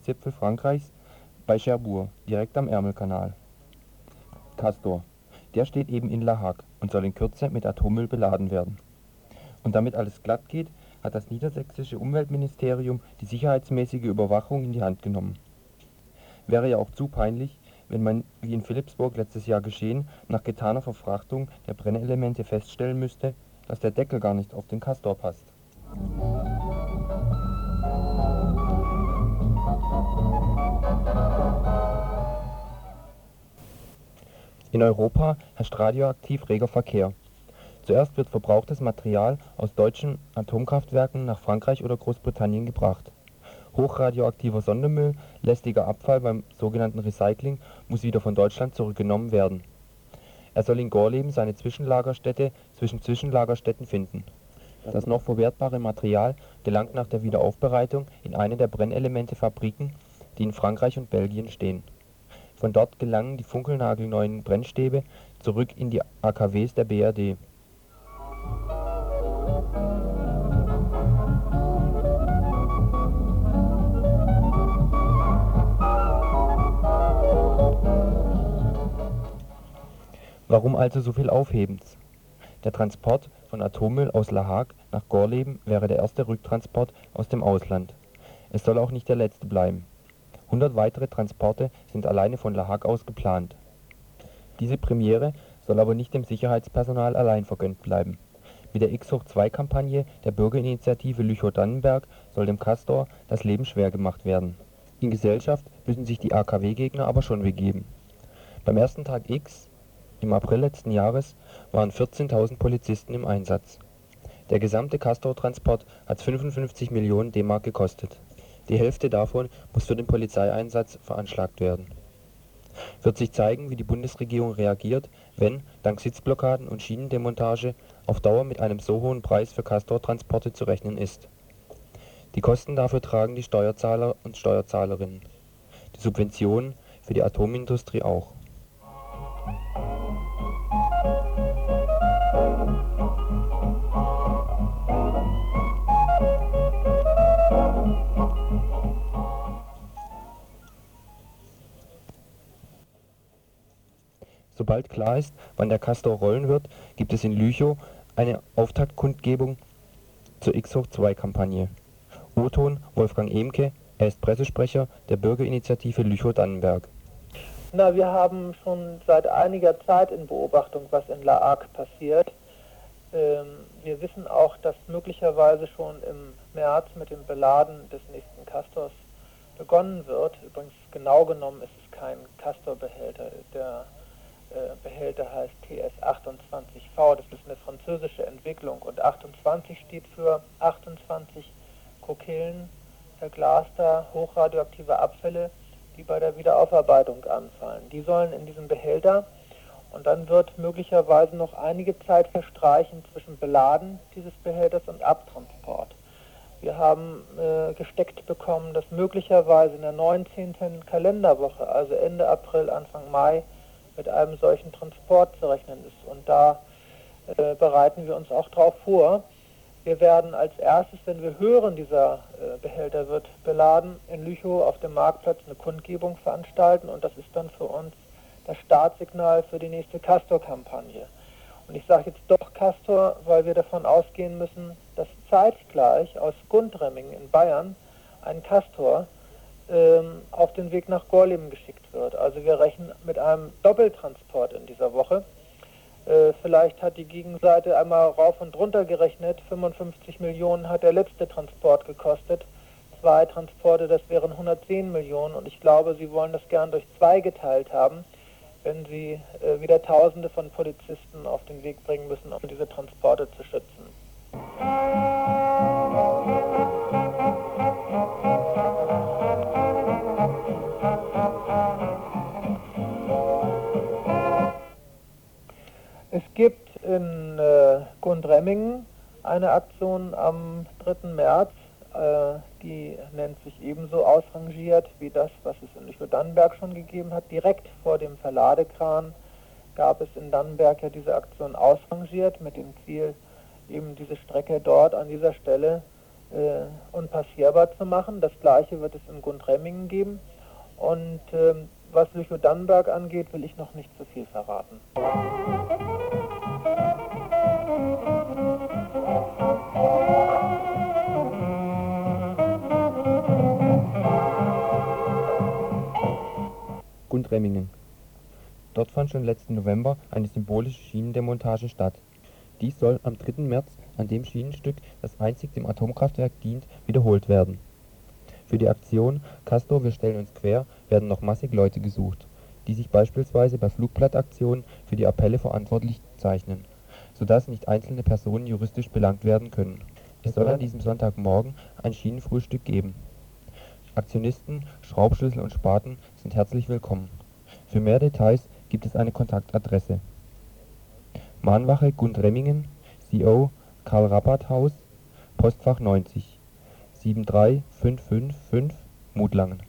Zipfel Frankreichs bei Cherbourg, direkt am Ärmelkanal. Castor. Der steht eben in La Hague und soll in Kürze mit Atommüll beladen werden. Und damit alles glatt geht, hat das niedersächsische Umweltministerium die sicherheitsmäßige Überwachung in die Hand genommen. Wäre ja auch zu peinlich, wenn man, wie in Philippsburg letztes Jahr geschehen, nach getaner Verfrachtung der Brennelemente feststellen müsste, dass der Deckel gar nicht auf den Castor passt. In Europa herrscht radioaktiv reger Verkehr. Zuerst wird verbrauchtes Material aus deutschen Atomkraftwerken nach Frankreich oder Großbritannien gebracht. Hochradioaktiver Sondermüll, lästiger Abfall beim sogenannten Recycling muss wieder von Deutschland zurückgenommen werden. Er soll in Gorleben seine Zwischenlagerstätte zwischen Zwischenlagerstätten finden. Das noch verwertbare Material gelangt nach der Wiederaufbereitung in eine der Brennelementefabriken, die in Frankreich und Belgien stehen. Von dort gelangen die funkelnagelneuen Brennstäbe zurück in die AKWs der BRD Warum also so viel Aufhebens? Der Transport von Atommüll aus La Hague nach Gorleben wäre der erste Rücktransport aus dem Ausland. Es soll auch nicht der letzte bleiben. 100 weitere Transporte sind alleine von La Hague aus geplant. Diese Premiere soll aber nicht dem Sicherheitspersonal allein vergönnt bleiben. Mit der X-2-Kampagne der Bürgerinitiative Lüchow-Dannenberg soll dem Castor das Leben schwer gemacht werden. In Gesellschaft müssen sich die AKW-Gegner aber schon begeben. Beim ersten Tag X im April letzten Jahres waren 14.000 Polizisten im Einsatz. Der gesamte Castor-Transport hat 55 Millionen D-Mark gekostet. Die Hälfte davon muss für den Polizeieinsatz veranschlagt werden. Wird sich zeigen, wie die Bundesregierung reagiert, wenn, dank Sitzblockaden und Schienendemontage, auf Dauer mit einem so hohen Preis für Castor-Transporte zu rechnen ist. Die Kosten dafür tragen die Steuerzahler und Steuerzahlerinnen. Die Subventionen für die Atomindustrie auch Sobald klar ist, wann der Castor rollen wird, gibt es in Lüchow eine Auftaktkundgebung zur X-2-Kampagne. O-Ton Wolfgang Emke, er ist Pressesprecher der Bürgerinitiative Lüchow-Dannenberg. Na, wir haben schon seit einiger Zeit in Beobachtung, was in La Hague passiert. Ähm, wir wissen auch, dass möglicherweise schon im März mit dem Beladen des nächsten Castors begonnen wird. Übrigens genau genommen ist es kein Castor-Behälter. Der Behälter heißt TS28V, das ist eine französische Entwicklung und 28 steht für 28 Kokillen verglaster hochradioaktiver Abfälle, die bei der Wiederaufarbeitung anfallen. Die sollen in diesem Behälter und dann wird möglicherweise noch einige Zeit verstreichen zwischen Beladen dieses Behälters und Abtransport. Wir haben äh, gesteckt bekommen, dass möglicherweise in der 19. Kalenderwoche, also Ende April, Anfang Mai, mit einem solchen Transport zu rechnen ist. Und da äh, bereiten wir uns auch darauf vor. Wir werden als erstes, wenn wir hören, dieser äh, Behälter wird beladen, in Lüchow auf dem Marktplatz eine Kundgebung veranstalten und das ist dann für uns das Startsignal für die nächste Castor-Kampagne. Und ich sage jetzt doch Castor, weil wir davon ausgehen müssen, dass zeitgleich aus Gundremmingen in Bayern ein Castor ähm, auf den Weg nach Gorleben geschickt wird. Also wir rechnen mit einem Doppeltransport in dieser Woche. Äh, vielleicht hat die Gegenseite einmal rauf und runter gerechnet. 55 Millionen hat der letzte Transport gekostet. Zwei Transporte, das wären 110 Millionen. Und ich glaube, sie wollen das gern durch zwei geteilt haben, wenn sie äh, wieder Tausende von Polizisten auf den Weg bringen müssen, um diese Transporte zu schützen. Es gibt in äh, Gundremmingen eine Aktion am 3. März, äh, die nennt sich ebenso ausrangiert wie das, was es in Lüchow-Dannenberg schon gegeben hat. Direkt vor dem Verladekran gab es in Dannenberg ja diese Aktion ausrangiert mit dem Ziel, eben diese Strecke dort an dieser Stelle äh, unpassierbar zu machen. Das gleiche wird es in Gundremmingen geben. Und ähm, was Lüchow-Dannenberg angeht, will ich noch nicht zu viel verraten. Gundremmingen. Dort fand schon letzten November eine symbolische Schienendemontage statt. Dies soll am 3. März, an dem Schienenstück, das einzig dem Atomkraftwerk dient, wiederholt werden. Für die Aktion „ Castor, wir stellen uns quer “werden noch massig Leute gesucht, die sich beispielsweise bei Flugblattaktionen für die Appelle verantwortlich zeichnen, so dass nicht einzelne Personen juristisch belangt werden können. Es soll an diesem Sonntagmorgen ein Schienenfrühstück geben. Aktionisten, Schraubschlüssel und Spaten sind herzlich willkommen. Für mehr Details gibt es eine Kontaktadresse: Mahnwache Gundremmingen CO Karl-Rabbach-Haus, Postfach 90, 73555 Mutlangen